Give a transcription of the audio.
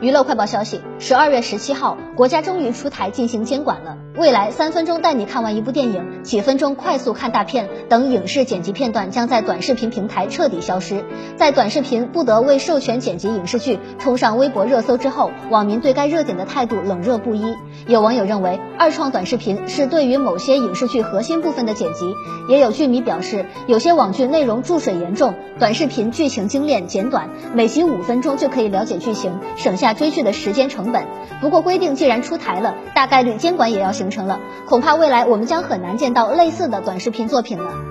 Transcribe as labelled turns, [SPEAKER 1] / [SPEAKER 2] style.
[SPEAKER 1] 娱乐快报消息：十二月十七号，国家终于出台进行监管了。未来三分钟带你看完一部电影，几分钟快速看大片等影视剪辑片段将在短视频平台彻底消失。在短视频不得为授权剪辑影视剧冲上微博热搜之后，网民对该热点的态度冷热不一。有网友认为，二创短视频是对于某些影视剧核心部分的剪辑；也有剧迷表示，有些网剧内容注水严重，短视频剧情精炼简短，每集五分钟就可以了解剧情，省下。追剧的时间成本。不过规定既然出台了，大概率监管也要形成了，恐怕未来我们将很难见到类似的短视频作品了。